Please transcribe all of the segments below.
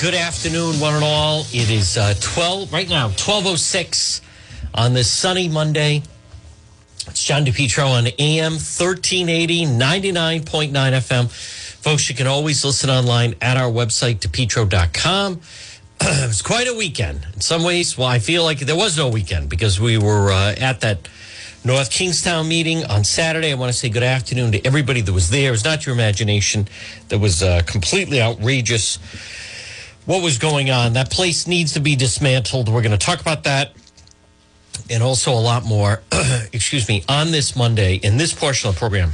good afternoon, one and all. It is uh, 12, right now, 12.06 on this sunny Monday. It's John DePetro on AM 1380, 99.9 FM. Folks, you can always listen online at our website, depetro.com. it was quite a weekend. In some ways, well, I feel like there was no weekend because we were uh, at that North Kingstown meeting on Saturday. I want to say good afternoon to everybody that was there. It was not your imagination. That was uh, completely outrageous what was going on. That place needs to be dismantled. We're going to talk about that and also a lot more, excuse me, on this Monday in this portion of the program.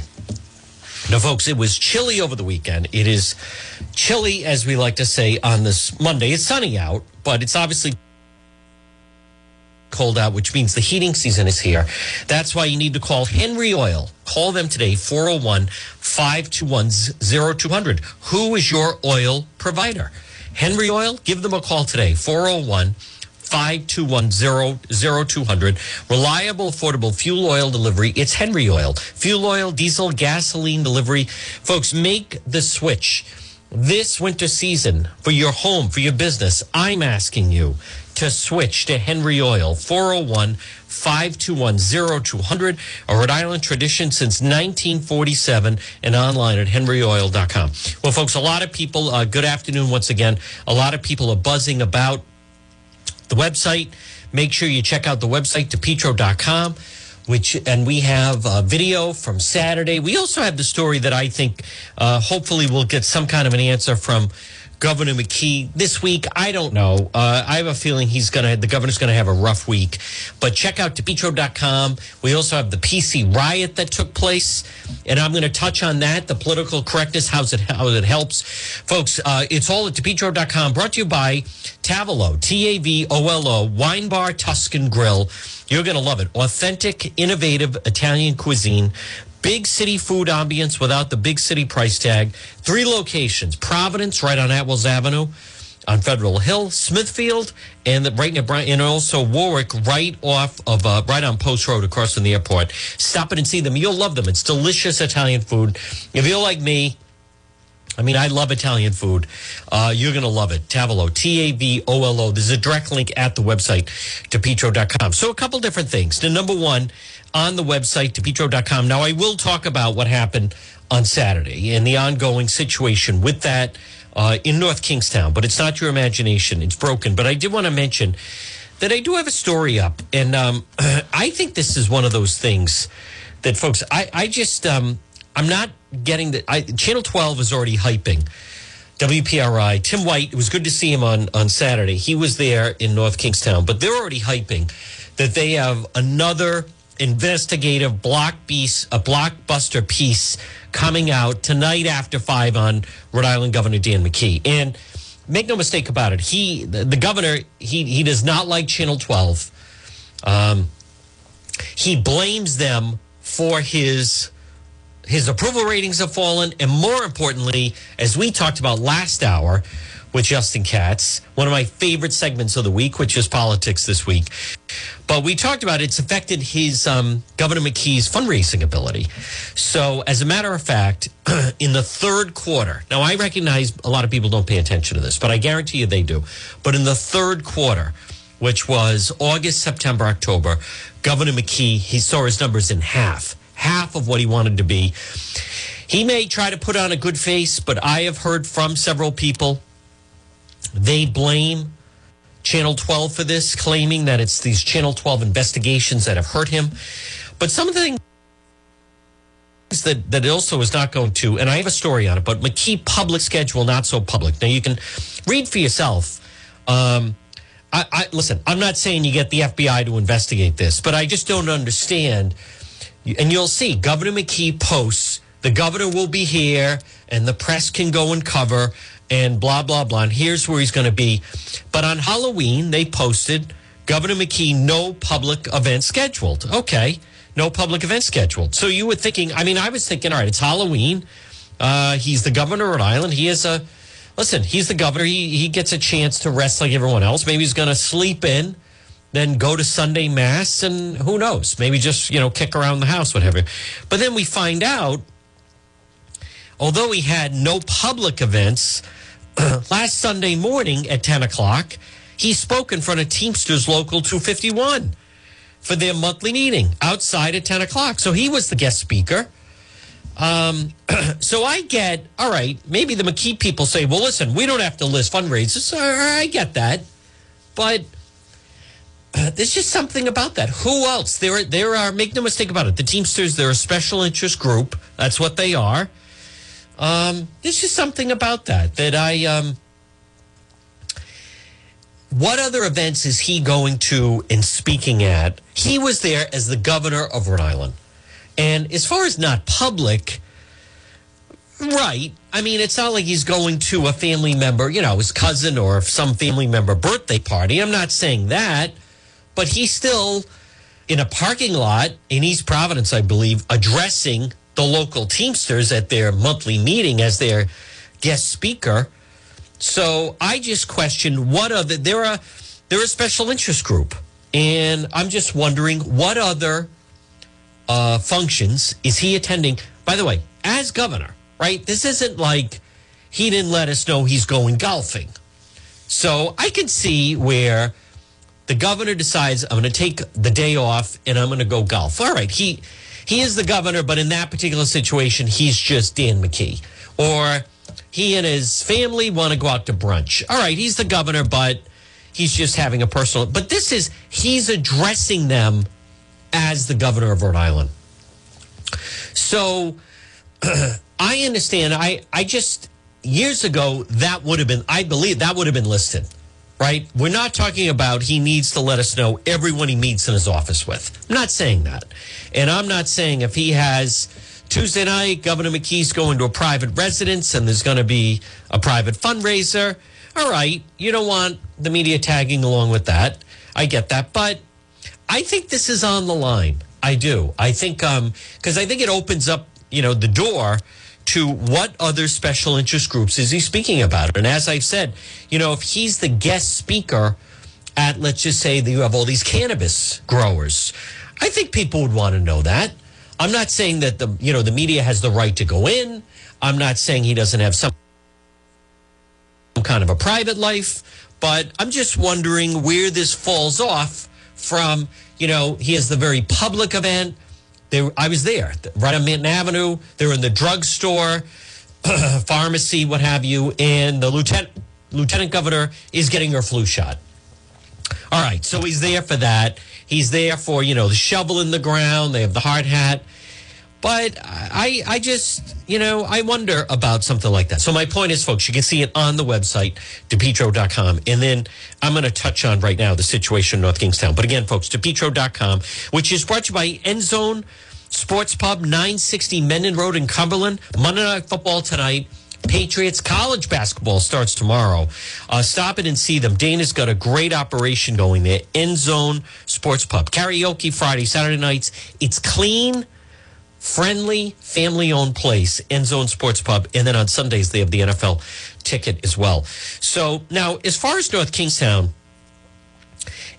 Now, folks, it was chilly over the weekend. It is chilly, as we like to say, on this Monday. It's sunny out, but it's obviously cold out, which means the heating season is here. That's why you need to call Henry Oil. Call them today, 401 521 0200. Who is your oil provider? Henry Oil, give them a call today, 401 521 0200. Reliable, affordable fuel oil delivery. It's Henry Oil. Fuel oil, diesel, gasoline delivery. Folks, make the switch this winter season for your home, for your business. I'm asking you to switch to Henry Oil, 401 521 0200, a Rhode Island tradition since 1947, and online at henryoil.com. Well, folks, a lot of people, uh, good afternoon once again. A lot of people are buzzing about the website. Make sure you check out the website, depetro.com, which, and we have a video from Saturday. We also have the story that I think uh, hopefully we'll get some kind of an answer from Governor McKee this week. I don't know. Uh, I have a feeling he's going to, the governor's going to have a rough week. But check out depetro.com. We also have the PC riot that took place. And I'm going to touch on that, the political correctness, how's it, how it helps. Folks, uh, it's all at depetro.com. Brought to you by Tavolo, T A V O L O, Wine Bar Tuscan Grill. You're going to love it. Authentic, innovative Italian cuisine big city food ambience without the big city price tag. Three locations Providence, right on Atwells Avenue, on Federal Hill, Smithfield, and the, right near Bryant, and also Warwick, right off of uh, right on Post Road across from the airport. Stop it and see them. You'll love them. It's delicious Italian food. If you're like me, I mean, I love Italian food. Uh, you're going to love it. Tavolo, T A V O L O. There's a direct link at the website, depetro.com. So, a couple different things. The number one, on the website, depetro.com. Now, I will talk about what happened on Saturday and the ongoing situation with that uh, in North Kingstown, but it's not your imagination. It's broken. But I did want to mention that I do have a story up. And um, I think this is one of those things that, folks, I, I just, um, I'm not getting that. Channel 12 is already hyping. WPRI, Tim White, it was good to see him on, on Saturday. He was there in North Kingstown, but they're already hyping that they have another investigative block piece, a blockbuster piece coming out tonight after five on Rhode Island Governor Dan McKee. And make no mistake about it, he, the, governor, he he does not like Channel 12. Um, he blames them for his his approval ratings have fallen, and more importantly, as we talked about last hour with Justin Katz, one of my favorite segments of the week, which is politics this week. But we talked about it's affected his um, Governor McKee's fundraising ability. So, as a matter of fact, in the third quarter, now I recognize a lot of people don't pay attention to this, but I guarantee you they do. But in the third quarter, which was August, September, October, Governor McKee, he saw his numbers in half, half of what he wanted to be. He may try to put on a good face, but I have heard from several people they blame Channel 12 for this, claiming that it's these Channel 12 investigations that have hurt him. But some of the things that, that also is not going to, and I have a story on it, but McKee public schedule, not so public. Now you can read for yourself. Um, I, I, listen, I'm not saying you get the FBI to investigate this, but I just don't understand. And you'll see Governor McKee posts, the governor will be here and the press can go and cover and blah, blah, blah. And here's where he's going to be. But on Halloween, they posted Governor McKee, no public event scheduled. Okay, no public event scheduled. So you were thinking, I mean, I was thinking, all right, it's Halloween. Uh, he's the governor of Rhode Island. He is a, listen, he's the governor. He, he gets a chance to rest like everyone else. Maybe he's going to sleep in, then go to Sunday Mass, and who knows? Maybe just, you know, kick around the house, whatever. But then we find out, although he had no public events, last Sunday morning at 10 o'clock, he spoke in front of Teamsters Local 251 for their monthly meeting outside at 10 o'clock. So he was the guest speaker. Um, so I get, all right, maybe the McKee people say, well, listen, we don't have to list fundraisers. I get that. But uh, there's just something about that. Who else? There, there are, make no mistake about it, the Teamsters, they're a special interest group. That's what they are. Um, there's just something about that that I, um, what other events is he going to and speaking at? He was there as the governor of Rhode Island. And as far as not public, right. I mean, it's not like he's going to a family member, you know, his cousin or some family member birthday party. I'm not saying that, but he's still in a parking lot in East Providence, I believe, addressing the local Teamsters at their monthly meeting as their guest speaker. So I just question what other they're a they're a special interest group, and I'm just wondering what other uh, functions is he attending? By the way, as governor, right? This isn't like he didn't let us know he's going golfing. So I can see where the governor decides I'm going to take the day off and I'm going to go golf. All right, he he is the governor, but in that particular situation, he's just Dan McKee. Or he and his family want to go out to brunch. All right, he's the governor, but he's just having a personal. But this is he's addressing them as the governor of Rhode Island. So I understand. I I just years ago that would have been I believe that would have been listed. Right? We're not talking about he needs to let us know everyone he meets in his office with. I'm not saying that. And I'm not saying if he has Tuesday night, Governor McKee's going to a private residence and there's going to be a private fundraiser. All right, you don't want the media tagging along with that. I get that. But I think this is on the line. I do. I think um because I think it opens up, you know, the door to what other special interest groups is he speaking about? And as I've said, you know, if he's the guest speaker at let's just say that you have all these cannabis growers, I think people would want to know that. I'm not saying that the you know the media has the right to go in. I'm not saying he doesn't have some kind of a private life, but I'm just wondering where this falls off from, you know, he has the very public event. They, I was there, right on Minton Avenue. They're in the drugstore, pharmacy, what have you, and the lieutenant lieutenant governor is getting her flu shot. All right, so he's there for that. He's there for you know the shovel in the ground. They have the hard hat. But I, I just, you know, I wonder about something like that. So my point is, folks, you can see it on the website, depetro.com. And then I'm going to touch on right now the situation in North Kingstown. But again, folks, depetro.com, which is brought to you by Endzone Sports Pub, 960 Mendon Road in Cumberland. Monday Night Football tonight. Patriots college basketball starts tomorrow. Uh, stop it and see them. Dana's got a great operation going there. End Zone Sports Pub. Karaoke Friday, Saturday nights. It's clean friendly, family owned place, End Zone Sports Pub. And then on Sundays, they have the NFL ticket as well. So now, as far as North Kingstown,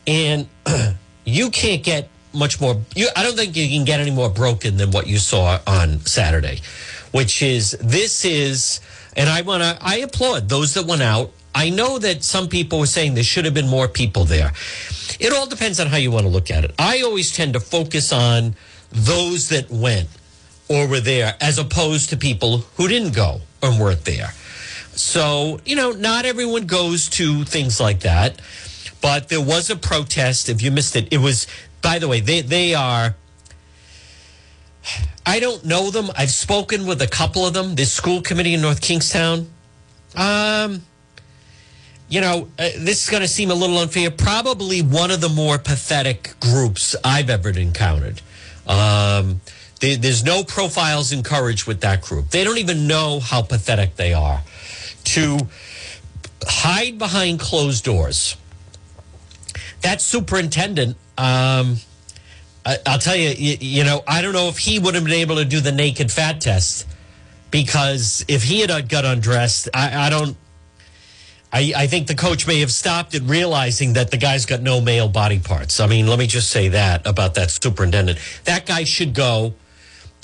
and you can't get much more, you, I don't think you can get any more broken than what you saw on Saturday, which is this is, and I want to, I applaud those that went out. I know that some people were saying there should have been more people there. It all depends on how you want to look at it. I always tend to focus on, those that went or were there as opposed to people who didn't go and weren't there. So, you know, not everyone goes to things like that, but there was a protest. If you missed it, it was, by the way, they, they are, I don't know them. I've spoken with a couple of them, this school committee in North Kingstown. Um, you know, uh, this is going to seem a little unfair. Probably one of the more pathetic groups I've ever encountered. Um, there's no profiles encouraged with that group. They don't even know how pathetic they are. To hide behind closed doors. That superintendent, um, I, will tell you, you, you know, I don't know if he would have been able to do the naked fat test because if he had got undressed, I, I don't. I, I, think the coach may have stopped it, realizing that the guy's got no male body parts. I mean, let me just say that about that superintendent. That guy should go.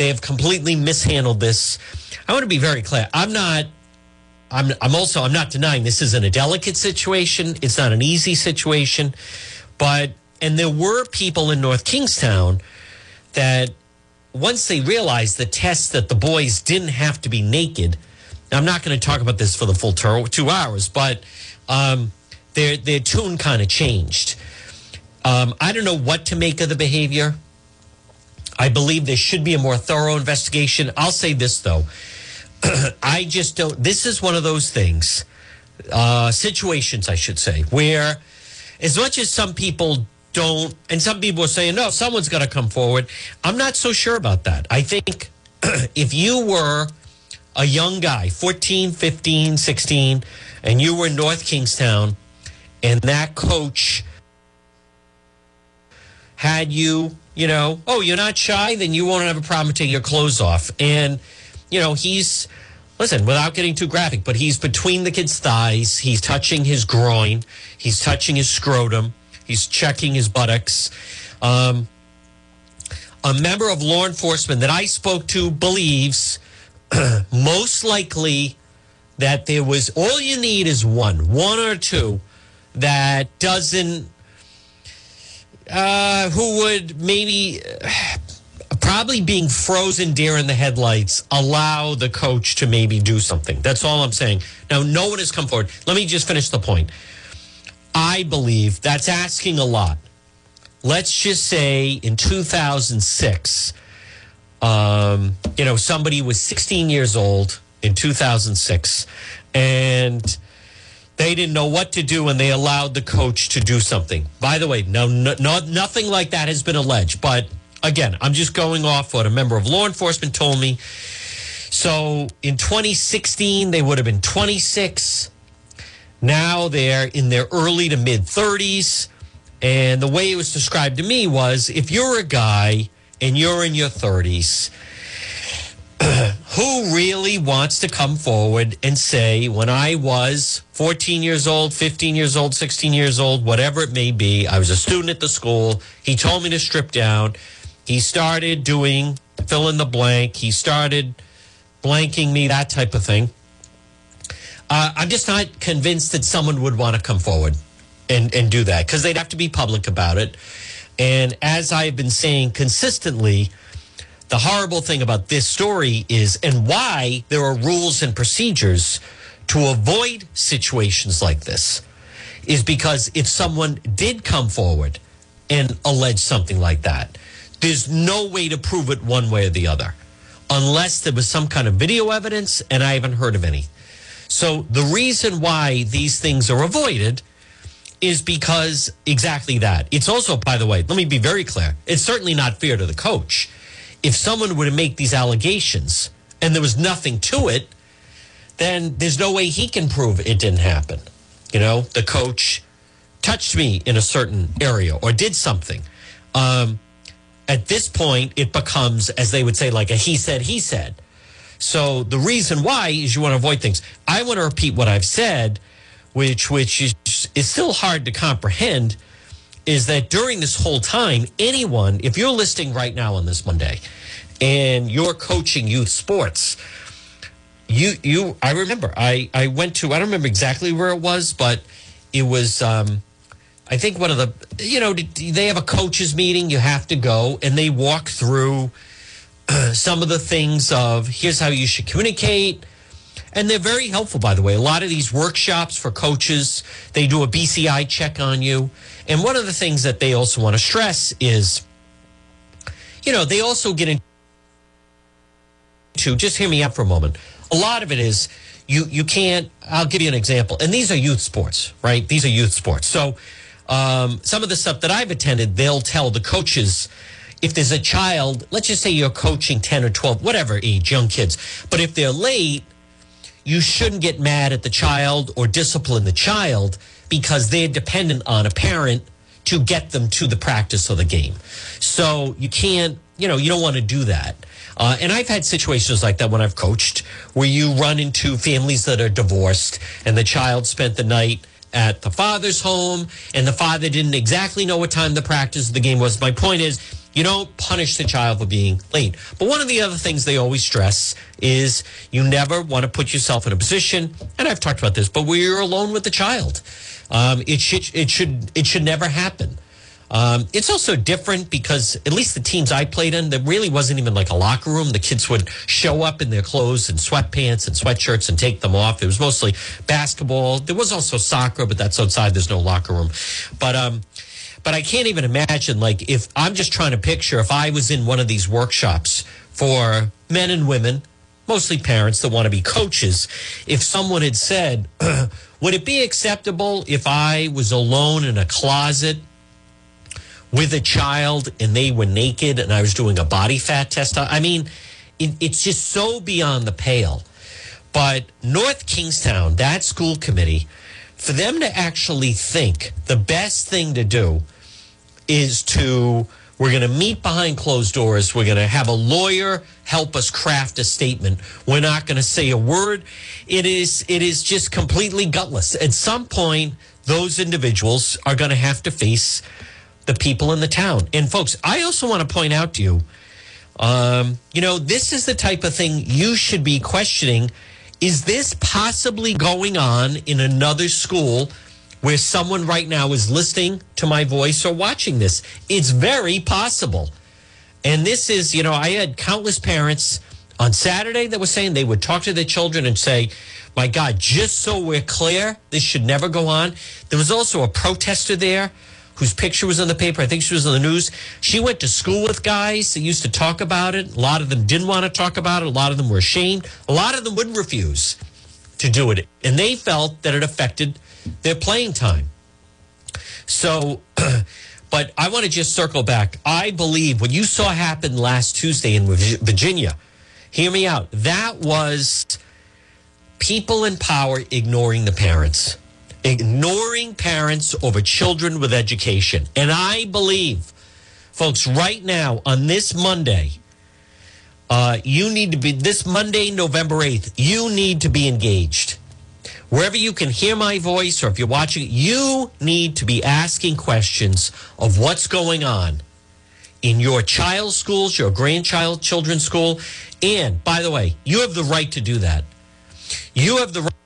They have completely mishandled this. I want to be very clear. I'm not I'm, I'm also, I'm not denying this isn't a delicate situation. It's not an easy situation. But, and there were people in North Kingstown that once they realized the test that the boys didn't have to be naked, I'm not going to talk about this for the full two hours, but um, their their tune kind of changed. Um, I don't know what to make of the behavior. I believe there should be a more thorough investigation. I'll say this though. I just don't. This is one of those things, uh, situations, I should say, where as much as some people don't, and some people are saying, no, someone's got to come forward. I'm not so sure about that. I think if you were a young guy, 14, 15, 16, and you were in North Kingstown, and that coach had you, you know, oh, you're not shy, then you won't have a problem taking your clothes off. And, you know, he's, listen, without getting too graphic, but he's between the kid's thighs. He's touching his groin. He's touching his scrotum. He's checking his buttocks. Um, a member of law enforcement that I spoke to believes most likely that there was all you need is one, one or two that doesn't, uh, who would maybe, probably being frozen deer in the headlights, allow the coach to maybe do something. That's all I'm saying. Now, no one has come forward. Let me just finish the point. I believe that's asking a lot. Let's just say in 2006, um, you know, somebody was 16 years old in 2006 and they didn't know what to do and they allowed the coach to do something. By the way, no, no, no nothing like that has been alleged. But again, I'm just going off what a member of law enforcement told me. So in 2016, they would have been 26. Now they're in their early to mid 30s. And the way it was described to me was if you're a guy and you're in your 30s, who really wants to come forward and say, when I was 14 years old, 15 years old, 16 years old, whatever it may be, I was a student at the school, he told me to strip down. He started doing fill in the blank, he started blanking me, that type of thing. Uh, I'm just not convinced that someone would want to come forward and, and do that because they'd have to be public about it. And as I've been saying consistently, the horrible thing about this story is, and why there are rules and procedures to avoid situations like this, is because if someone did come forward and allege something like that, there's no way to prove it one way or the other unless there was some kind of video evidence, and I haven't heard of any. So the reason why these things are avoided is because exactly that. It's also, by the way, let me be very clear. It's certainly not fair to the coach. If someone were to make these allegations and there was nothing to it, then there's no way he can prove it didn't happen. You know, the coach touched me in a certain area or did something. Um, at this point, it becomes, as they would say, like a he said, he said. So the reason why is you want to avoid things. I want to repeat what I've said which which is, is still hard to comprehend, is that during this whole time, anyone, if you're listening right now on this Monday, and you're coaching youth sports, you you I remember I I went to I don't remember exactly where it was, but it was. Um, I think one of the, you know, they have a coaches meeting. You have to go, and they walk through uh, some of the things of here's how you should communicate and they're very helpful, by the way. A lot of these workshops for coaches, they do a BCI check on you. And one of the things that they also want to stress is, you know, they also get into, just hear me out for a moment. A lot of it is you, you can't, I'll give you an example. And these are youth sports, right? These are youth sports. So um, some of the stuff that I've attended, they'll tell the coaches, if there's a child, let's just say you're coaching 10 or 12, whatever age, young kids, but if they're late, you shouldn't get mad at the child or discipline the child because they're dependent on a parent to get them to the practice of the game. So you can't, you know, you don't want to do that. Uh, and I've had situations like that when I've coached where you run into families that are divorced and the child spent the night at the father's home and the father didn't exactly know what time the practice of the game was. My point is, You don't punish the child for being late. But one of the other things they always stress is you never want to put yourself in a position, and I've talked about this, but where you're alone with the child. Um, it should it should it should never happen. Um, it's also different because at least the teams I played in, there really wasn't even like a locker room. The kids would show up in their clothes and sweatpants and sweatshirts and take them off. It was mostly basketball. There was also soccer, but that's outside. There's no locker room. But um, but I can't even imagine like if I'm just trying to picture if I was in one of these workshops for men and women, mostly parents that want to be coaches, if someone had said, would it be acceptable if I was alone in a closet with a child and they were naked and I was doing a body fat test. I mean, it, it's just so beyond the pale. But North Kingstown, that school committee, for them to actually think the best thing to do is to, we're going to meet behind closed doors. We're going to have a lawyer help us craft a statement. We're not going to say a word. It is, it is just completely gutless. At some point, those individuals are going to have to face the people in the town. And folks, I also want to point out to you, um, you know, this is the type of thing you should be questioning. Is this possibly going on in another school where someone right now is listening to my voice or watching this? It's very possible. And this is, you know, I had countless parents on Saturday that were saying they would talk to their children and say, my God, just so we're clear, this should never go on. There was also a protester there whose picture was in the paper. I think she was in the news. She went to school with guys that used to talk about it. A lot of them didn't want to talk about it. A lot of them were ashamed. A lot of them would refuse to do it. And they felt that it affected their playing time. So, but I want to just circle back. I believe what you saw happen last Tuesday in Virginia, hear me out, that was people in power ignoring the parents ignoring parents over children with education. And I believe, folks, right now on this Monday, uh, you need to be, this Monday, November 8th, you need to be engaged. Wherever you can hear my voice or if you're watching, you need to be asking questions of what's going on in your child's schools, your grandchild children's school. And by the way, you have the right to do that. You have the right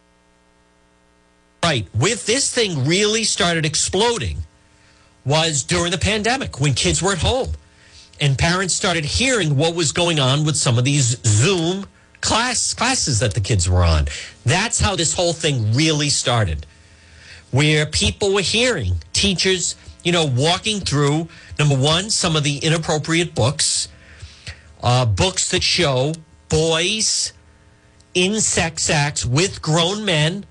right, with this thing really started exploding was during the pandemic when kids were at home and parents started hearing what was going on with some of these Zoom class classes that the kids were on. That's how this whole thing really started. Where people were hearing teachers, you know, walking through number one, some of the inappropriate books, uh, books that show boys in sex acts with grown men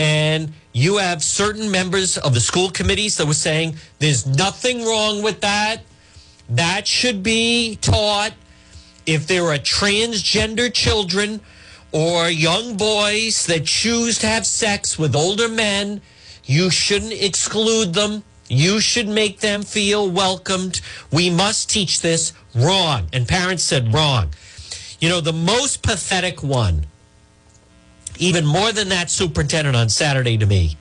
and you have certain members of the school committees that were saying there's nothing wrong with that. That should be taught. If there are transgender children or young boys that choose to have sex with older men, you shouldn't exclude them. You should make them feel welcomed. We must teach this wrong. And parents said wrong. You know, the most pathetic one even more than that superintendent on Saturday to me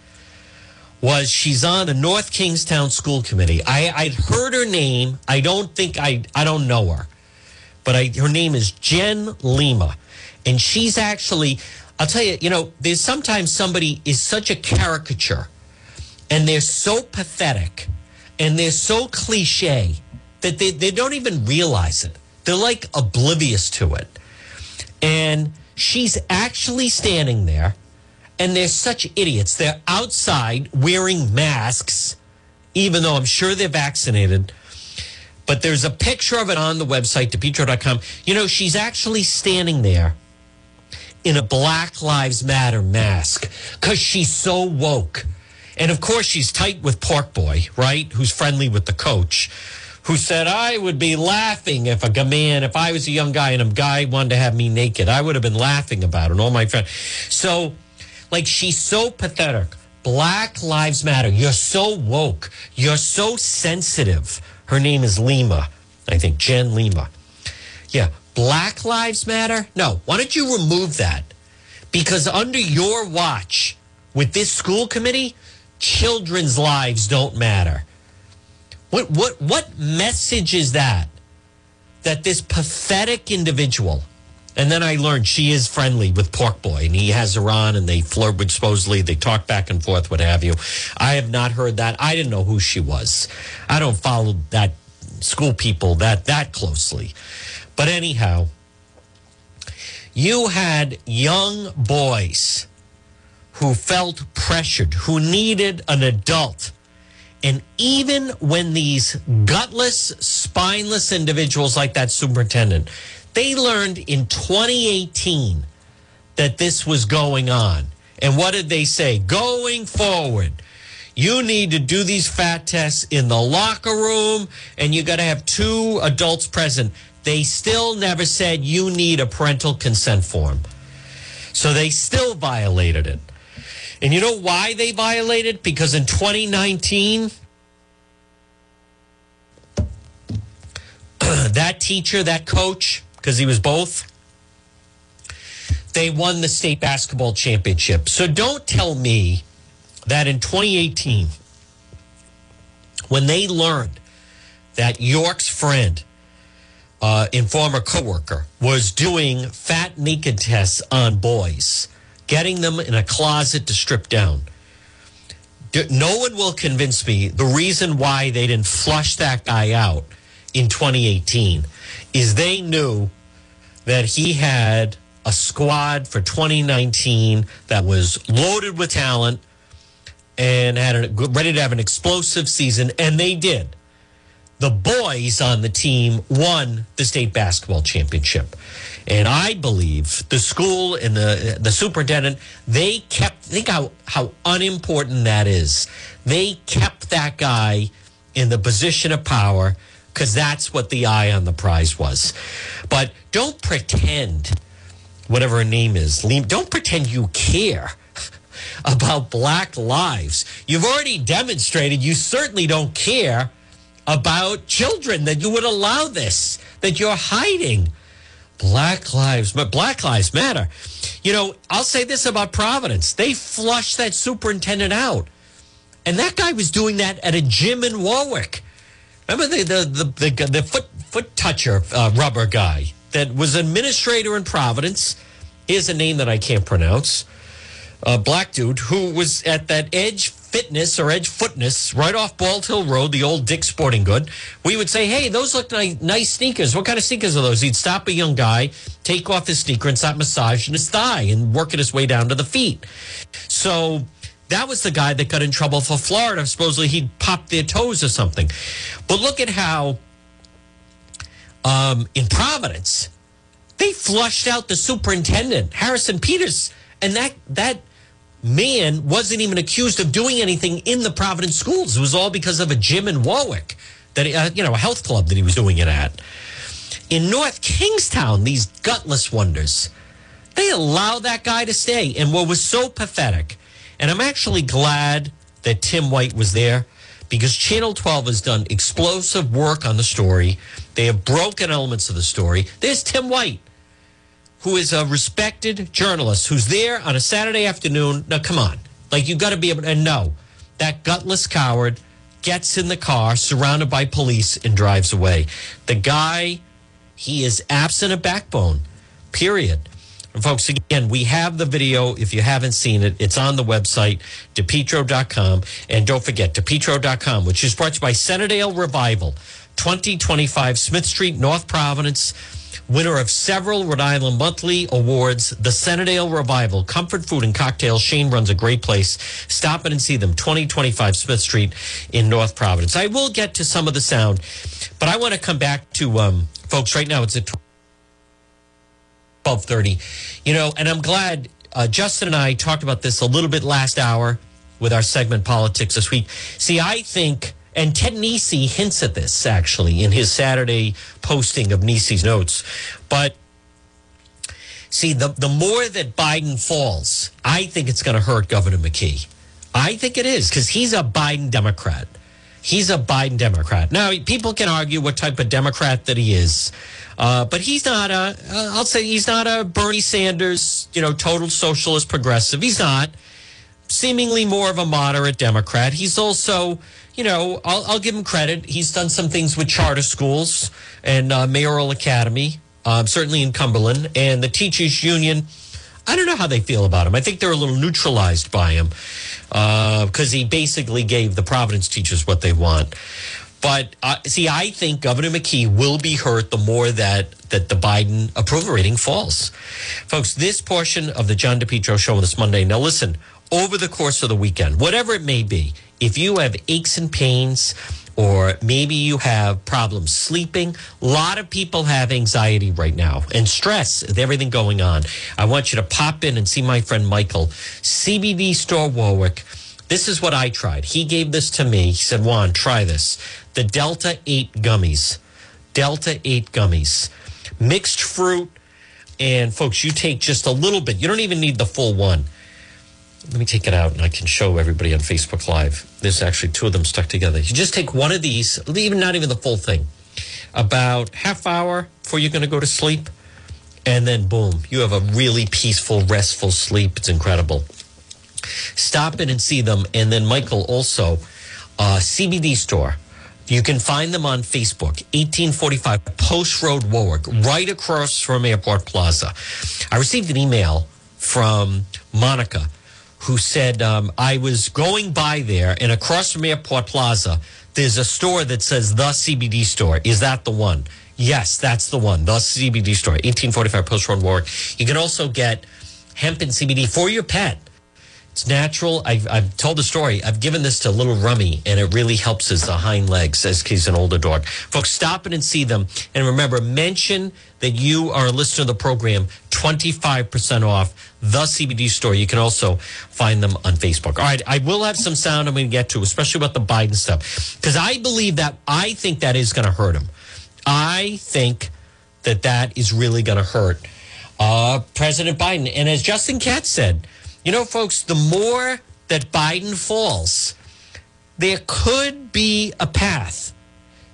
was she's on the North Kingstown School Committee. I, I'd heard her name. I don't think I I don't know her, but I, her name is Jen Lima, and she's actually. I'll tell you, you know, there's sometimes somebody is such a caricature, and they're so pathetic, and they're so cliche that they, they don't even realize it. They're like oblivious to it, and She's actually standing there, and they're such idiots. They're outside wearing masks, even though I'm sure they're vaccinated. But there's a picture of it on the website, depetro.com. You know, she's actually standing there in a Black Lives Matter mask because she's so woke. And of course, she's tight with Pork Boy, right? Who's friendly with the coach who said, I would be laughing if a man, if I was a young guy and a guy wanted to have me naked, I would have been laughing about it. And all my friends. So, like, she's so pathetic. Black Lives Matter. You're so woke. You're so sensitive. Her name is Lima, I think, Jen Lima. Yeah. Black Lives Matter? No. Why don't you remove that? Because under your watch with this school committee, children's lives don't matter What what what message is that? That this pathetic individual, and then I learned she is friendly with Pork Boy, and he has her on, and they flirt with supposedly they talk back and forth, what have you. I have not heard that. I didn't know who she was. I don't follow that school people that that closely. But anyhow, you had young boys who felt pressured, who needed an adult. And even when these gutless, spineless individuals like that superintendent, they learned in 2018 that this was going on. And what did they say? Going forward, you need to do these fat tests in the locker room and you got to have two adults present. They still never said you need a parental consent form. So they still violated it. And you know why they violated? Because in 2019, that teacher, that coach, because he was both, they won the state basketball championship. So don't tell me that in 2018, when they learned that York's friend, uh, and former coworker, was doing fat naked tests on boys getting them in a closet to strip down. No one will convince me the reason why they didn't flush that guy out in 2018 is they knew that he had a squad for 2019 that was loaded with talent and had a, ready to have an explosive season, and they did. The boys on the team won the state basketball championship. And I believe the school and the the superintendent they kept think how how unimportant that is. They kept that guy in the position of power because that's what the eye on the prize was. But don't pretend whatever her name is. Don't pretend you care about black lives. You've already demonstrated you certainly don't care about children that you would allow this that you're hiding Black lives, but Black Lives Matter. You know, I'll say this about Providence: they flushed that superintendent out, and that guy was doing that at a gym in Warwick. Remember the the the, the, the foot foot toucher uh, rubber guy that was administrator in Providence. Here's a name that I can't pronounce. A black dude who was at that Edge Fitness or Edge Footness right off Bald Hill Road, the old Dick Sporting Good, we would say, "Hey, those look like nice sneakers. What kind of sneakers are those?" He'd stop a young guy, take off his sneaker, and start massaging his thigh and working his way down to the feet. So that was the guy that got in trouble for Florida. Supposedly he'd popped their toes or something. But look at how um, in Providence they flushed out the superintendent, Harrison Peters, and that that man wasn't even accused of doing anything in the Providence schools. It was all because of a gym in Warwick that uh, you know a health club that he was doing it at. In North Kingstown, these gutless wonders, they allowed that guy to stay. And what was so pathetic, and I'm actually glad that Tim White was there because Channel 12 has done explosive work on the story. They have broken elements of the story. There's Tim White who is a respected journalist who's there on a Saturday afternoon. Now, come on. Like, you got to be able to know that gutless coward gets in the car surrounded by police and drives away. The guy, he is absent of backbone, period. And folks, again, we have the video. If you haven't seen it, it's on the website, depetro.com. And don't forget, depetro.com, which is brought to you by Centredale Revival, 2025 Smith Street, North Providence winner of several Rhode Island Monthly Awards, the Centredale Revival, Comfort Food and Cocktails. Shane runs a great place. Stop in and see them, 2025 Smith Street in North Providence. I will get to some of the sound, but I want to come back to um, folks right now. It's at 1230. You know, and I'm glad uh, Justin and I talked about this a little bit last hour with our segment Politics this week. See, I think and Ted Nesi hints at this actually in his Saturday posting of Nesi's notes. But see, the, the more that Biden falls, I think it's going to hurt Governor McKee. I think it is because he's a Biden Democrat. He's a Biden Democrat. Now, people can argue what type of Democrat that he is, uh, but he's not a, uh, I'll say he's not a Bernie Sanders, you know, total socialist progressive. He's not. Seemingly more of a moderate Democrat. He's also, you know, I'll, I'll give him credit. He's done some things with charter schools and uh, mayoral academy, um, certainly in Cumberland, and the teachers union. I don't know how they feel about him. I think they're a little neutralized by him because uh, he basically gave the Providence teachers what they want. But uh, see, I think Governor McKee will be hurt the more that that the Biden approval rating falls. Folks, this portion of the John DePetro show this Monday. Now, listen, over the course of the weekend, whatever it may be, if you have aches and pains, or maybe you have problems sleeping. A lot of people have anxiety right now and stress with everything going on. I want you to pop in and see my friend Michael, CBD store Warwick. This is what I tried. He gave this to me. He said, Juan, try this. The Delta 8 gummies. Delta 8 gummies. Mixed fruit. And folks, you take just a little bit. You don't even need the full one let me take it out and I can show everybody on Facebook Live. There's actually two of them stuck together. You just take one of these, even not even the full thing, about half hour before you're going to go to sleep, and then boom, you have a really peaceful, restful sleep. It's incredible. Stop in and see them, and then Michael also, uh, CBD store. You can find them on Facebook, 1845 Post Road, Warwick, right across from Airport Plaza. I received an email from Monica who said, um, I was going by there and across from Airport Plaza, there's a store that says the CBD store. Is that the one? Yes, that's the one. The CBD store, 1845 Post Road, Warwick. You can also get hemp and CBD for your pet. It's natural. I've, I've told the story. I've given this to little Rummy, and it really helps his the hind legs as he's an older dog. Folks, stop in and see them. And remember, mention that you are a listener of the program, 25% off the CBD store. You can also find them on Facebook. All right, I will have some sound I'm going to get to, especially about the Biden stuff, because I believe that I think that is going to hurt him. I think that that is really going to hurt uh, President Biden. And as Justin Katz said, you know, folks, the more that Biden falls, there could be a path.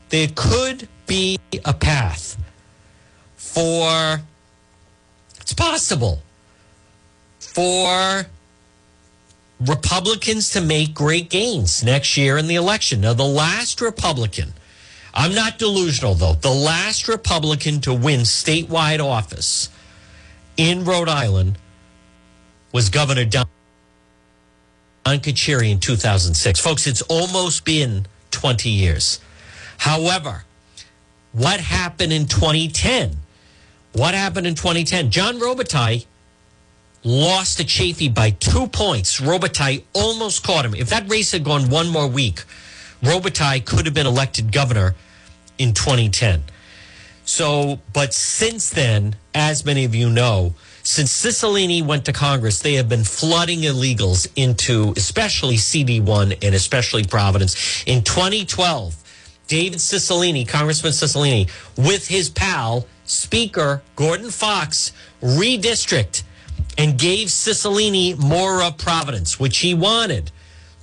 There could be a path for, it's possible, for Republicans to make great gains next year in the election. Now, the last Republican, I'm not delusional though, the last Republican to win statewide office in Rhode Island was Governor Don, Don Carcieri in 2006. Folks, it's almost been 20 years. However, what happened in 2010? What happened in 2010? John Robitaille lost to Chafee by two points. Robitaille almost caught him. If that race had gone one more week, Robitaille could have been elected governor in 2010. So, but since then, as many of you know, since Cicilline went to Congress, they have been flooding illegals into especially CD1 and especially Providence. In 2012, David Cicilline, Congressman Cicilline, with his pal, Speaker Gordon Fox, redistrict and gave Cicilline more of Providence, which he wanted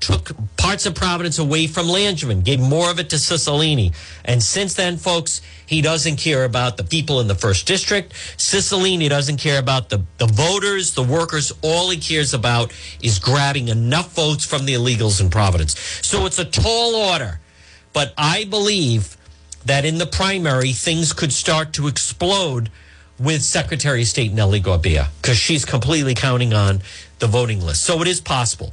took parts of Providence away from Langevin, gave more of it to Cicilline. And since then, folks, he doesn't care about the people in the first district. Cicilline doesn't care about the, the voters, the workers. All he cares about is grabbing enough votes from the illegals in Providence. So it's a tall order. But I believe that in the primary, things could start to explode with Secretary of State Nellie Gorbea because she's completely counting on the voting list. So it is possible.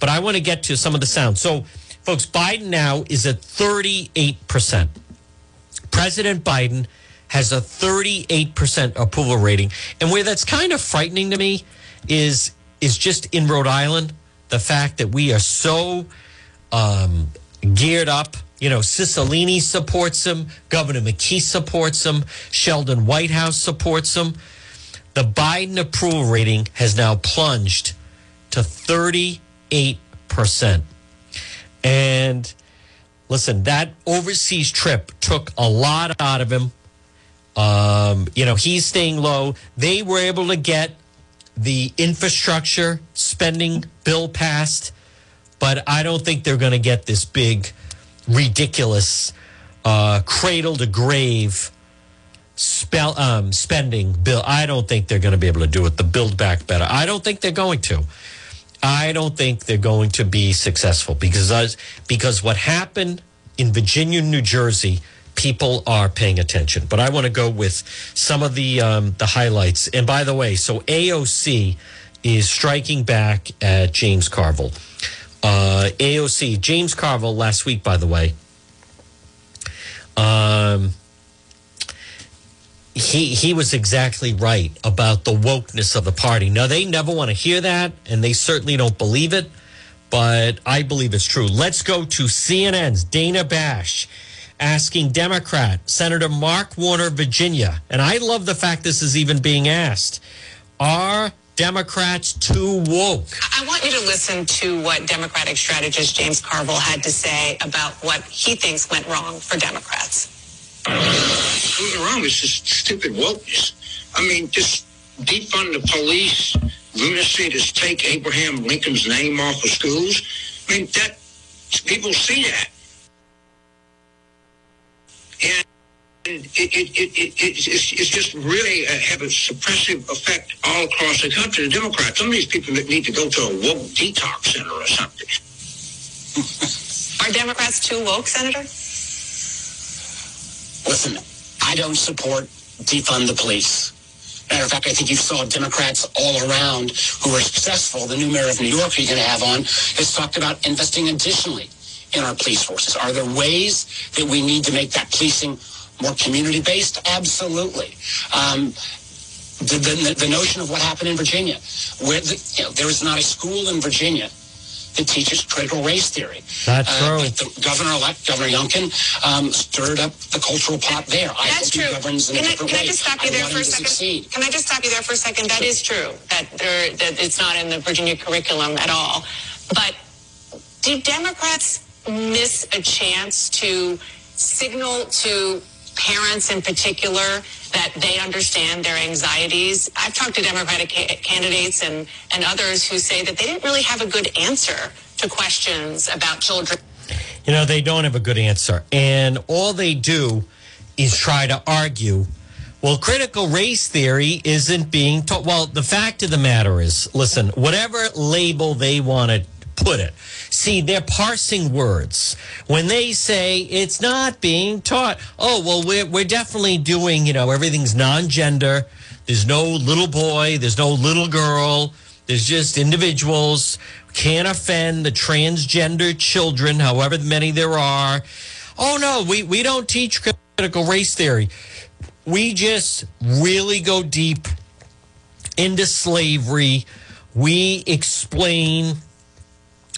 But I want to get to some of the sound. So, folks, Biden now is at 38%. President Biden has a 38% approval rating. And where that's kind of frightening to me is is just in Rhode Island, the fact that we are so um, geared up. You know, Cicilline supports him. Governor McKee supports him. Sheldon Whitehouse supports him. The Biden approval rating has now plunged to 38%. And listen, that overseas trip took a lot out of him. Um, you know, he's staying low. They were able to get the infrastructure spending bill passed, but I don't think they're going to get this big, ridiculous, uh, cradle to grave spell um, spending bill. I don't think they're going to be able to do it. The build back better. I don't think they're going to. I don't think they're going to be successful because us, because what happened in Virginia, New Jersey, people are paying attention. But I want to go with some of the um, the highlights. And by the way, so AOC is striking back at James Carville. Uh, AOC, James Carville, last week, by the way. Um, he he was exactly right about the wokeness of the party. Now they never want to hear that, and they certainly don't believe it, but I believe it's true. Let's go to CNN's Dana Bash asking Democrat Senator Mark Warner, Virginia, and I love the fact this is even being asked. Are Democrats too woke? I want you to listen to what Democratic strategist James Carville had to say about what he thinks went wrong for Democrats. What's wrong? It's just stupid wokeness. I mean, just defund the police, lunacy to take Abraham Lincoln's name off of schools. I mean, that people see that. And it, it, it, it, it's, it's just really uh, have a suppressive effect all across the country. The Democrats, some of these people that need to go to a woke detox center or something. Are Democrats too woke, Senator? Listen, I don't support defund the police. Matter of fact, I think you saw Democrats all around who were successful. The new mayor of New York, who you're going to have on, has talked about investing additionally in our police forces. Are there ways that we need to make that policing more community-based? Absolutely. Um, the, the, the, notion of what happened in Virginia, where the, you know, there is not a school in Virginia that teaches critical race theory. That's uh, true. the governor-elect, Governor Youngkin, um, stirred up the cultural pot there. I That's true. He governs in can a I, different can way. I just stop you I there for a second? succeed. Can I just stop you there for a second? That is true that there that it's not in the Virginia curriculum at all. But do Democrats miss a chance to signal to parents in particular that they understand their anxieties. I've talked to Democratic ca- candidates and, and others who say that they didn't really have a good answer to questions about children. You know, they don't have a good answer. And all they do is try to argue. Well, critical race theory isn't being taught. Well, the fact of the matter is, listen, whatever label they want to put it, see, they're parsing words. When they say it's not being taught, oh, well, we're, we're definitely doing, you know, everything's non gender. There's no little boy, there's no little girl, there's just individuals. Can't offend the transgender children, however many there are. Oh, no, we, we don't teach critical race theory. We just really go deep into slavery. We explain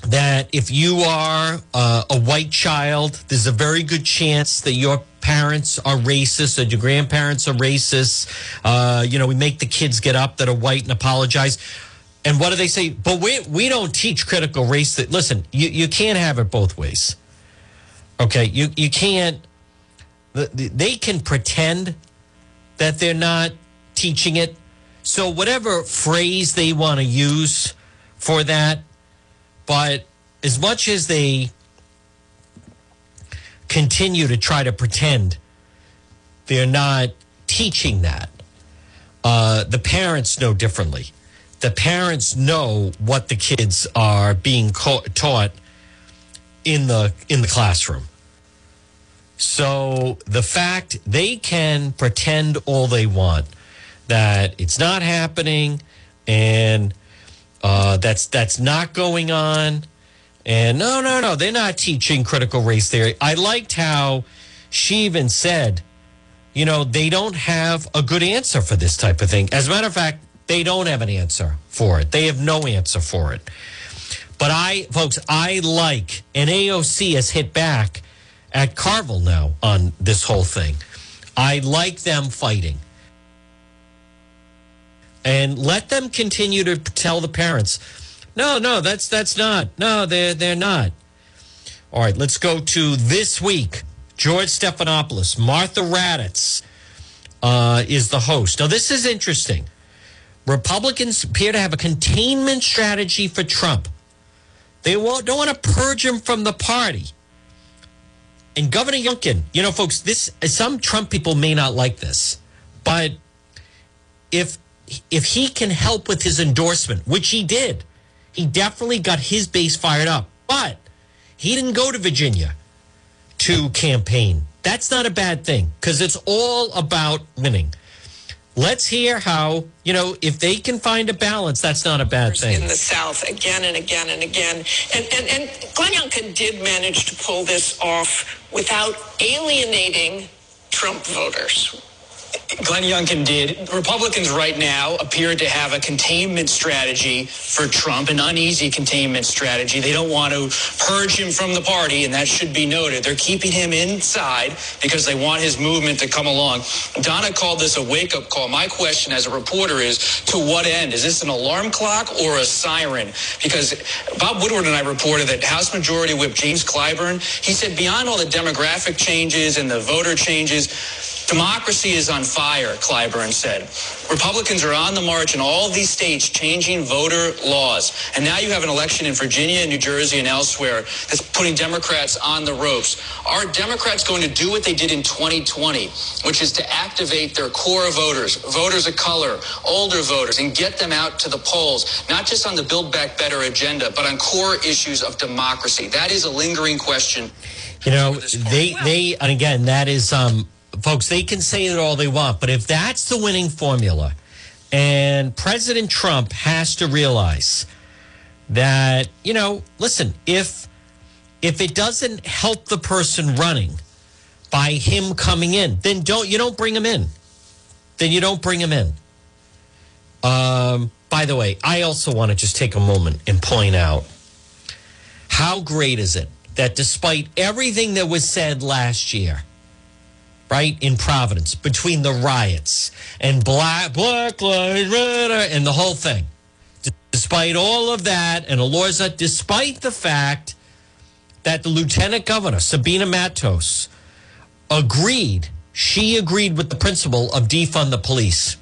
that if you are uh, a white child, there's a very good chance that your parents are racist or your grandparents are racist. Uh, you know, we make the kids get up that are white and apologize. And what do they say? But we we don't teach critical race. That listen, you, you can't have it both ways. Okay, you you can't. They can pretend that they're not teaching it. So whatever phrase they want to use for that, but as much as they continue to try to pretend they're not teaching that, uh, the parents know differently. The parents know what the kids are being co- taught in the in the classroom. So the fact they can pretend all they want that it's not happening and uh, that's that's not going on. And no, no, no, they're not teaching critical race theory. I liked how she even said, you know, they don't have a good answer for this type of thing. As a matter of fact, they don't have an answer for it. They have no answer for it. But I, folks, I like, and AOC has hit back at Carville now on this whole thing. I like them fighting. And let them continue to tell the parents, no, no, that's that's not. No, they're they're not. All right, let's go to this week. George Stephanopoulos, Martha Raddatz uh, is the host. Now, this is interesting. Republicans appear to have a containment strategy for Trump. They won't, don't want to purge him from the party. And Governor Youngkin, you know, folks, this some Trump people may not like this, but if if he can help with his endorsement, which he did, He definitely got his base fired up, but he didn't go to Virginia to campaign. That's not a bad thing because it's all about winning. Let's hear how, you know, if they can find a balance, that's not a bad thing. in the South again and again and again. And, and, and Glenn Youngkin did manage to pull this off without alienating Trump voters. Glenn Youngkin did. Republicans right now appear to have a containment strategy for Trump, an uneasy containment strategy. They don't want to purge him from the party, and that should be noted. They're keeping him inside because they want his movement to come along. Donna called this a wake up call. My question as a reporter is to what end? Is this an alarm clock or a siren? Because Bob Woodward and I reported that House Majority Whip James Clyburn, he said beyond all the demographic changes and the voter changes, Democracy is on fire, Clyburn said. Republicans are on the march in all these states changing voter laws. And now you have an election in Virginia, New Jersey, and elsewhere that's putting Democrats on the ropes. Are Democrats going to do what they did in 2020, which is to activate their core voters, voters of color, older voters, and get them out to the polls, not just on the Build Back Better agenda, but on core issues of democracy? That is a lingering question. You know, they, they, and again, that is, um, folks, they can say it all they want, but if that's the winning formula, and President Trump has to realize that, you know, listen, if if it doesn't help the person running by him coming in, then don't you don't bring him in. Then you don't bring him in. Um, by the way, I also want to just take a moment and point out how great is it that despite everything that was said last year, right in Providence between the riots and Black Black Lives and the whole thing. Despite all of that, and Elorza, despite the fact that the Lieutenant Governor Sabina Matos agreed, she agreed with the principle of defund the police.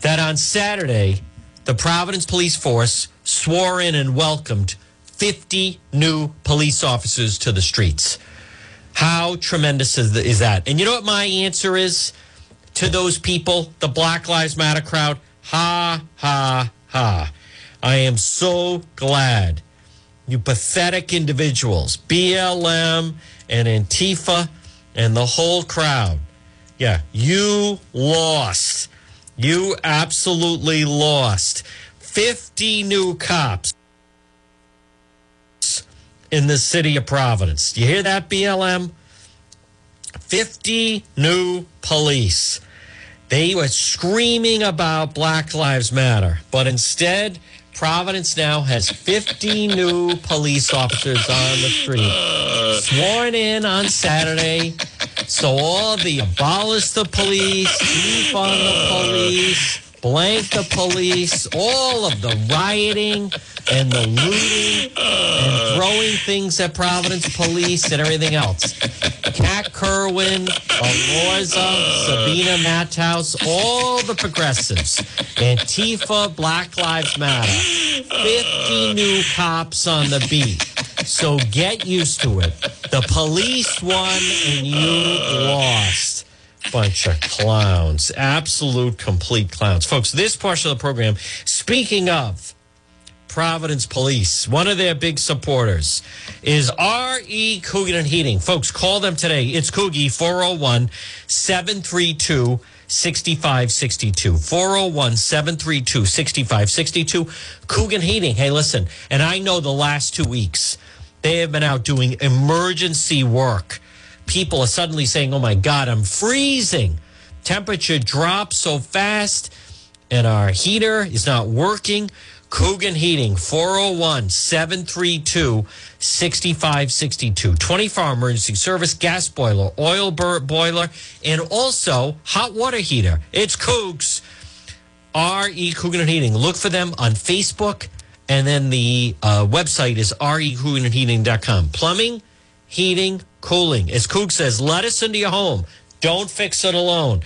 That on Saturday, the Providence Police Force swore in and welcomed 50 new police officers to the streets. How tremendous is, is that? And you know what my answer is to those people, the Black Lives Matter crowd? Ha, ha, ha. I am so glad you pathetic individuals, BLM and Antifa and the whole crowd. Yeah, you lost. You absolutely lost. 50 new cops in the city of Providence. You hear that, BLM? 50 new police. They were screaming about Black Lives Matter, but instead, Providence now has 50 new police officers on the street, sworn in on Saturday. So all the abolish the police, defund the police, blank the police, all of the rioting and the looting and throwing things at Providence police and everything else. Kat Kerwin, Elorza, Sabina Matos, all the progressives, Antifa, Black Lives Matter, 50 new cops on the beat. So get used to it. The police won and you lost bunch of clowns. Absolute complete clowns. Folks, this portion of the program, speaking of Providence Police, one of their big supporters is R.E. Coogan and Heating. Folks, call them today. It's Coogie 401 732 6562. 401 732 6562. Coogan Heating. Hey, listen, and I know the last two weeks they have been out doing emergency work people are suddenly saying, oh my God, I'm freezing. Temperature drops so fast, and our heater is not working. Coogan Heating, 401 732 6562. 24 hour emergency service, gas boiler, oil boiler, and also hot water heater. It's Cougs. R.E. Coogan Heating. Look for them on Facebook, and then the uh, website is recooganheating.com. Plumbing, heating, cooling. As Coog says, let us into your home. Don't fix it alone.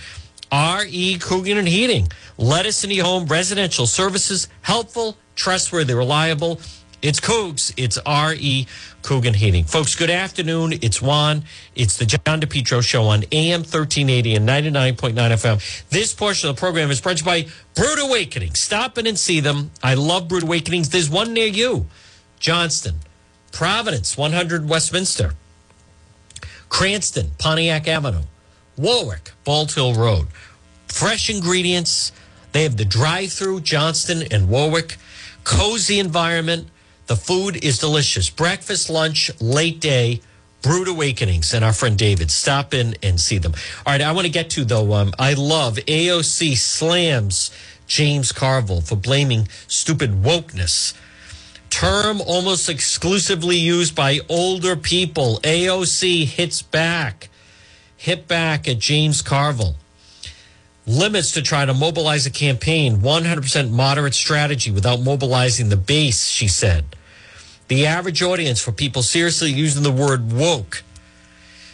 R.E. Coogan and Heating. Let us into your home. Residential services. Helpful, trustworthy, reliable. It's Cougs. It's R.E. Coogan Heating. Folks, good afternoon. It's Juan. It's the John DePetro Show on AM 1380 and 99.9 FM. This portion of the program is brought by Brewed Awakening. Stop in and see them. I love Brewed Awakenings. There's one near you. Johnston, Providence, 100 Westminster, Cranston, Pontiac Avenue, Warwick, Bald Hill Road. Fresh ingredients. They have the drive through, Johnston and Warwick. Cozy environment. The food is delicious. Breakfast, lunch, late day, Brewed Awakenings, and our friend David. Stop in and see them. All right, I want to get to, though, um, I love AOC slams James Carville for blaming stupid wokeness term almost exclusively used by older people. AOC hits back, hit back at James Carville. Limits to try to mobilize a campaign, 100% moderate strategy without mobilizing the base, she said. The average audience for people seriously using the word woke.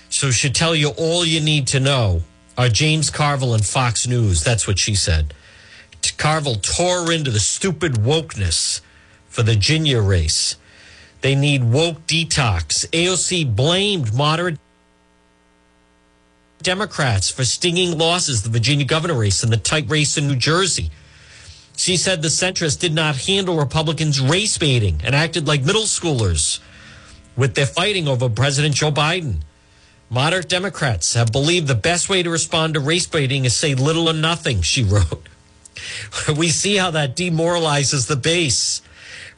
So should tell you all you need to know are James Carville and Fox News. That's what she said. Carville tore into the stupid wokeness for the Virginia race. They need woke detox. AOC blamed moderate Democrats for stinging losses, the Virginia governor race and the tight race in New Jersey. She said the centrists did not handle Republicans' race baiting and acted like middle schoolers with their fighting over President Joe Biden. Moderate Democrats have believed the best way to respond to race baiting is say little or nothing, she wrote. we see how that demoralizes the base.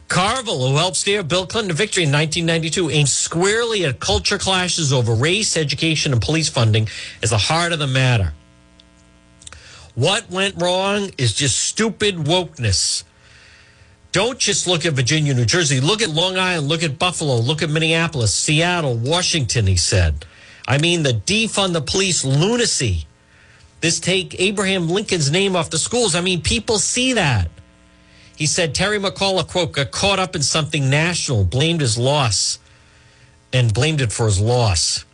Carville, who helped steer Bill Clinton to victory in 1992, aimed squarely at culture clashes over race, education, and police funding as the heart of the matter. What went wrong is just stupid wokeness. Don't just look at Virginia, New Jersey. Look at Long Island, look at Buffalo, look at Minneapolis, Seattle, Washington, he said. I mean, the defund the police lunacy. This take Abraham Lincoln's name off the schools. I mean, people see that. He said Terry McAuliffe, quote, got caught up in something national, blamed his loss, and blamed it for his loss.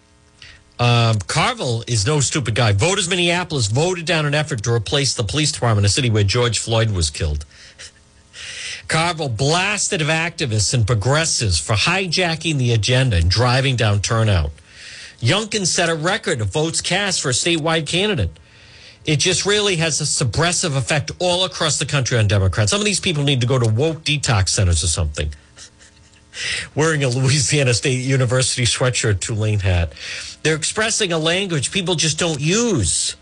Um, Carville is no stupid guy. Voters Minneapolis voted down an effort to replace the police department, in a city where George Floyd was killed. Carville blasted of activists and progressives for hijacking the agenda and driving down turnout. Youngkin set a record of votes cast for a statewide candidate it just really has a suppressive effect all across the country on Democrats. Some of these people need to go to woke detox centers or something. Wearing a Louisiana State University sweatshirt, Tulane hat. They're expressing a language people just don't use.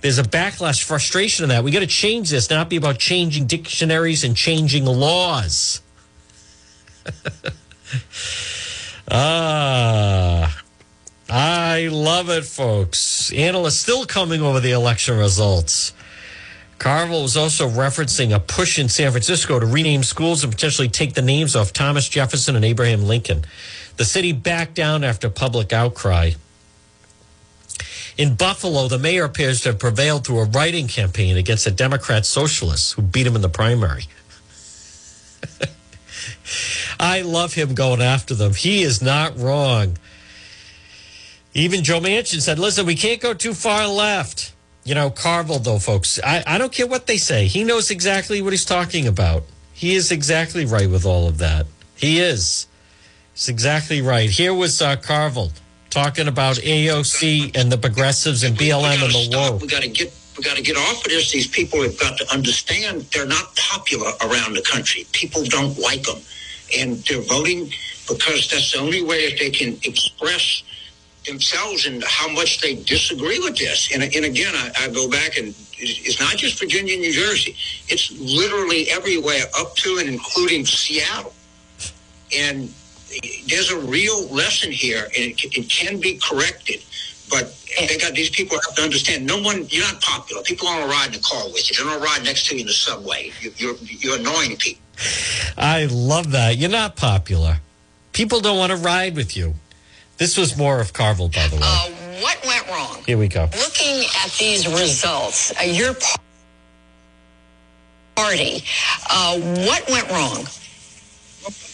There's a backlash, frustration in that. We got to change this, not be about changing dictionaries and changing laws. ah. I love it, folks. Analysts still coming over the election results. Carville was also referencing a push in San Francisco to rename schools and potentially take the names off Thomas Jefferson and Abraham Lincoln. The city backed down after public outcry. In Buffalo, the mayor appears to have prevailed through a writing campaign against a Democrat socialist who beat him in the primary. I love him going after them. He is not wrong. Even Joe Manchin said, listen, we can't go too far left. You know, Carville, though, folks, I, I don't care what they say. He knows exactly what he's talking about. He is exactly right with all of that. He is. He's exactly right. Here was uh, Carville talking about AOC and the progressives and BLM and the war. We got to get we got to get off of this. These people have got to understand they're not popular around the country. People don't like them, and they're voting because that's the only way that they can express themselves and how much they disagree with this. And, and again, I, I go back and it's not just Virginia and New Jersey. It's literally everywhere up to and including Seattle. And there's a real lesson here and it, it can be corrected. But they got these people have to understand. No one, you're not popular. People don't ride in the car with you. They don't want to ride next to you in the subway. You, you're you're annoying people. I love that. You're not popular. People don't want to ride with you. This was more of Carville, by the way. Uh, what went wrong? Here we go. Looking at these results, uh, your party, uh, what went wrong?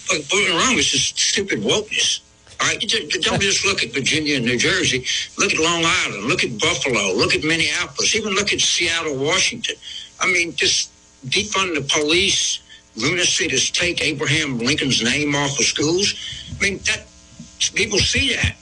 What went wrong is just stupid wokeness. All right, don't just look at Virginia and New Jersey. Look at Long Island. Look at Buffalo. Look at Minneapolis. Even look at Seattle, Washington. I mean, just defund the police, lunacy to take Abraham Lincoln's name off of schools. I mean, that people see that.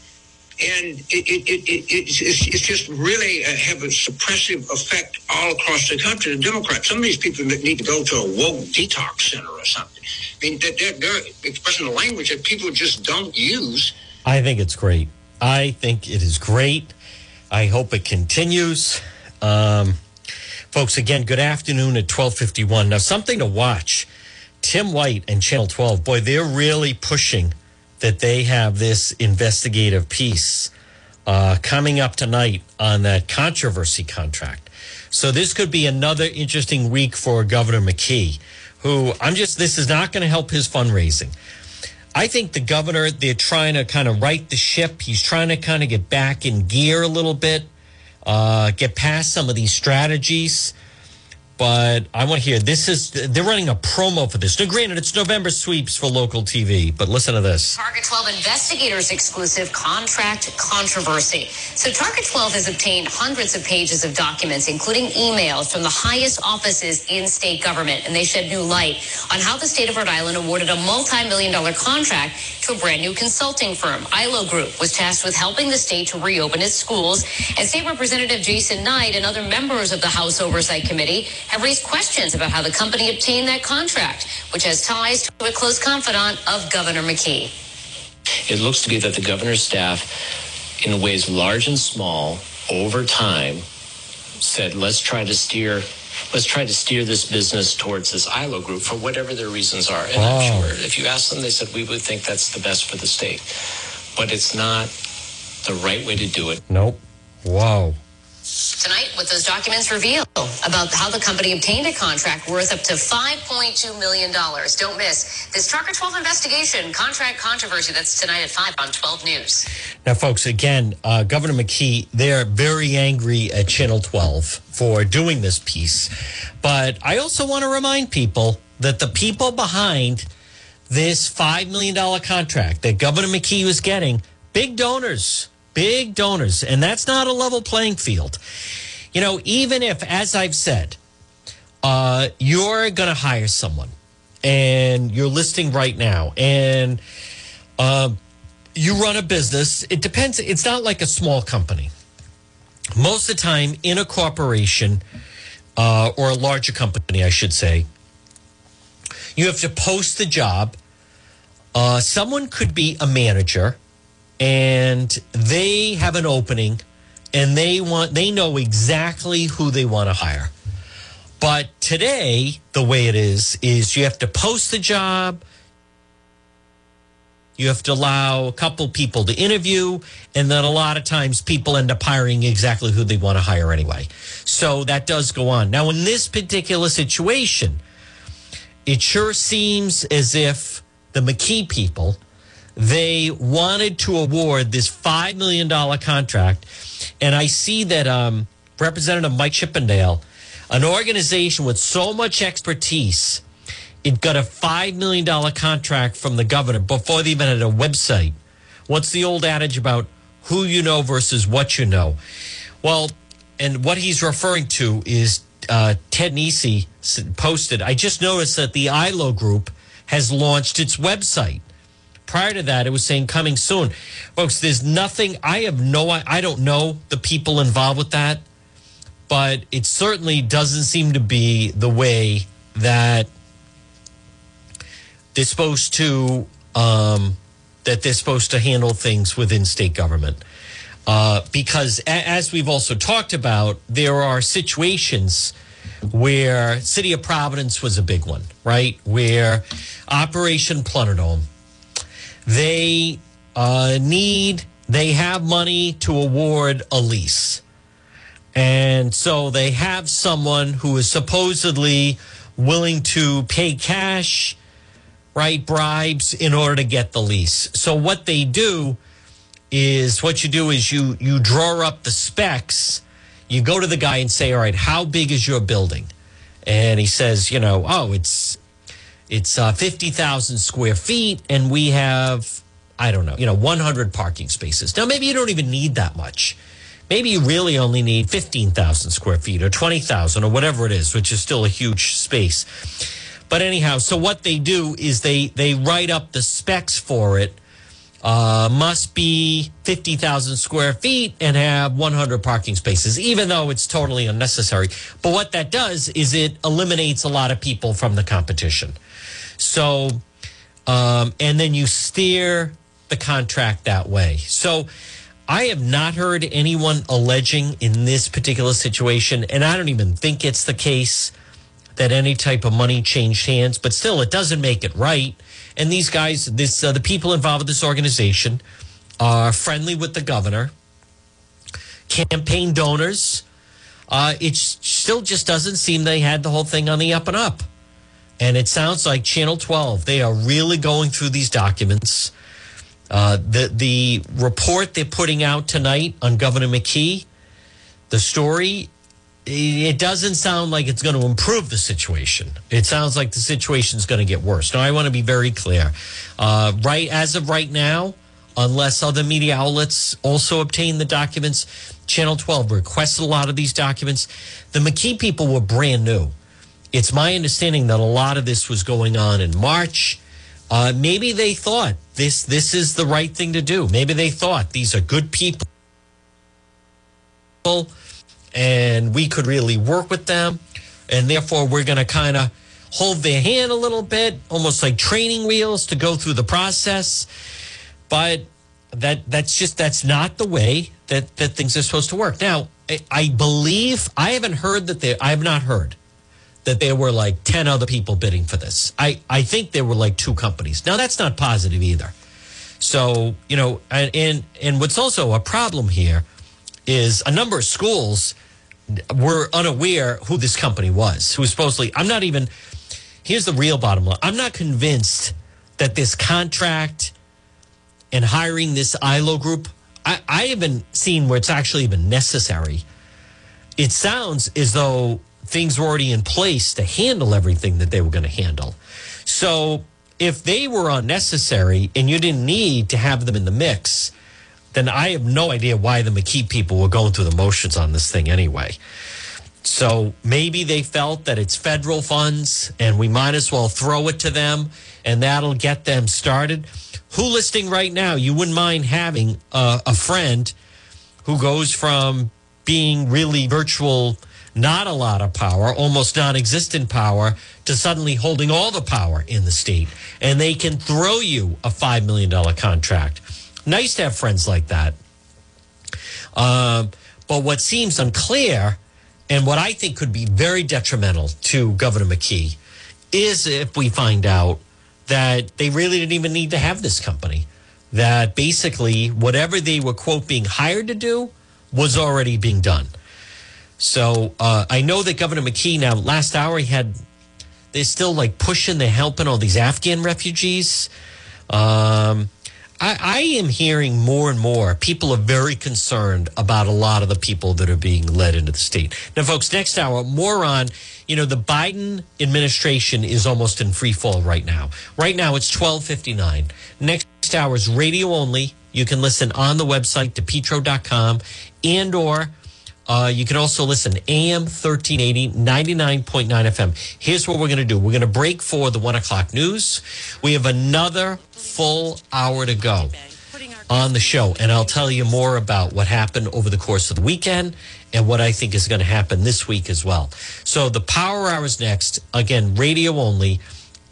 And it, it, it, it, it's, it's just really uh, have a suppressive effect all across the country. The Democrats, some of these people need to go to a woke detox center or something. I mean, they're, they're expressing a language that people just don't use. I think it's great. I think it is great. I hope it continues. Um, folks, again, good afternoon at 1251. Now, something to watch. Tim White and Channel 12, boy, they're really pushing that they have this investigative piece uh, coming up tonight on that controversy contract. So this could be another interesting week for Governor McKee, who I'm just, this is not going to help his fundraising. I think the governor, they're trying to kind of right the ship. He's trying to kind of get back in gear a little bit, uh, get past some of these strategies but I want to hear this is they're running a promo for this. Now, granted, it's November sweeps for local TV, but listen to this. Target 12 investigators exclusive contract controversy. So Target 12 has obtained hundreds of pages of documents, including emails from the highest offices in state government, and they shed new light on how the state of Rhode Island awarded a multi-million dollar contract to a brand new consulting firm. ILO Group was tasked with helping the state to reopen its schools, and State Representative Jason Knight and other members of the House Oversight Committee have raised questions about how the company obtained that contract, which has ties to a close confidant of Governor McKee. It looks to be that the governor's staff, in ways large and small, over time, said, let's try to steer let's try to steer this business towards this ILO group for whatever their reasons are. And wow. I'm sure if you ask them, they said we would think that's the best for the state. But it's not the right way to do it. Nope. Wow. Tonight, what those documents reveal about how the company obtained a contract worth up to $5.2 million. Don't miss this Target 12 investigation, contract controversy. That's tonight at 5 on 12 News. Now, folks, again, uh, Governor McKee, they're very angry at Channel 12 for doing this piece. But I also want to remind people that the people behind this $5 million contract that Governor McKee was getting, big donors big donors, and that's not a level playing field. You know, even if, as I've said, uh, you're going to hire someone and you're listing right now and uh, you run a business, it depends. It's not like a small company. Most of the time, in a corporation uh, or a larger company, I should say, you have to post the job. Uh, someone could be a manager and they have an opening and they want they know exactly who they want to hire. But today, the way it is is you have to post the job. You have to allow a couple people to interview, and then a lot of times people end up hiring exactly who they want to hire anyway. So that does go on. Now, in this particular situation, it sure seems as if the McKee people they wanted to award this $5 million contract. And I see that um, Representative Mike Chippendale, an organization with so much expertise, it got a $5 million contract from the governor before they even had a website. What's the old adage about who you know versus what you know? Well, and what he's referring to is uh, Ted Nesi posted. I just noticed that the ILO group has launched its website prior to that, it was saying coming soon. Folks, there's nothing, I have no, I don't know the people involved with that, but it certainly doesn't seem to be the way that they're supposed to, um, that they're supposed to handle things within state government. Uh, because as we've also talked about, there are situations where City of Providence was a big one, right? Where Operation Plunderdome they uh, need, they have money to award a lease. And so they have someone who is supposedly willing to pay cash, right, bribes in order to get the lease. So what they do is what you do is you you draw up the specs. You go to the guy and say, "All right, how big is your building?" And he says, "You know, oh, it's it's uh, 50,000 square feet, and we have, I don't know, you know, 100 parking spaces. Now, maybe you don't even need that much. Maybe you really only need 15,000 square feet or 20,000 or whatever it is, which is still a huge space. But anyhow, so what they do is they they write up the specs for it. Uh, must be 50,000 square feet and have 100 parking spaces, even though it's totally unnecessary. But what that does is it eliminates a lot of people from the competition. So, um, and then you steer the contract that way. So, I have not heard anyone alleging in this particular situation, and I don't even think it's the case that any type of money changed hands, but still, it doesn't make it right. And these guys, this uh, the people involved with this organization, are friendly with the governor, campaign donors. Uh, it still just doesn't seem they had the whole thing on the up and up. And it sounds like Channel 12, they are really going through these documents. Uh, the the report they're putting out tonight on Governor McKee, the story, it doesn't sound like it's going to improve the situation. It sounds like the situation is going to get worse. Now, I want to be very clear. Uh, right as of right now, unless other media outlets also obtain the documents, Channel 12 requested a lot of these documents. The McKee people were brand new. It's my understanding that a lot of this was going on in March. Uh, maybe they thought this this is the right thing to do. Maybe they thought these are good people, and we could really work with them, and therefore we're going to kind of hold their hand a little bit, almost like training wheels to go through the process. But that that's just that's not the way that that things are supposed to work. Now, I, I believe I haven't heard that they I have not heard that there were like 10 other people bidding for this. I, I think there were like two companies. Now, that's not positive either. So, you know, and, and, what's also a problem here is a number of schools were unaware who this company was, who was supposedly, I'm not even, here's the real bottom line. I'm not convinced that this contract and hiring this ILO group, I, I haven't seen where it's actually even necessary. It sounds as though things were already in place to handle everything that they were going to handle. So if they were unnecessary and you didn't need to have them in the mix, then I have no idea why the McKee people were going through the motions on this thing anyway. So maybe they felt that it's federal funds and we might as well throw it to them and that'll get them started. Who listing right now, you wouldn't mind having a, a friend who goes from being really virtual not a lot of power, almost non existent power, to suddenly holding all the power in the state. And they can throw you a $5 million contract. Nice to have friends like that. Uh, but what seems unclear and what I think could be very detrimental to Governor McKee is if we find out that they really didn't even need to have this company. That basically whatever they were, quote, being hired to do was already being done. So uh, I know that Governor McKee now last hour he had they're still like pushing, they're helping all these Afghan refugees. Um, I, I am hearing more and more people are very concerned about a lot of the people that are being led into the state. Now, folks, next hour, more on, you know, the Biden administration is almost in free fall right now. Right now, it's 1259. Next hour is radio only. You can listen on the website, depetro.com and or uh, you can also listen AM 1380, 99.9 FM. Here's what we're going to do. We're going to break for the one o'clock news. We have another full hour to go on the show. And I'll tell you more about what happened over the course of the weekend and what I think is going to happen this week as well. So the power hour is next. Again, radio only,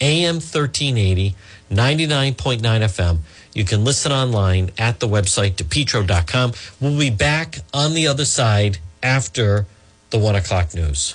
AM 1380, 99.9 FM. You can listen online at the website, depetro.com. We'll be back on the other side after the one o'clock news.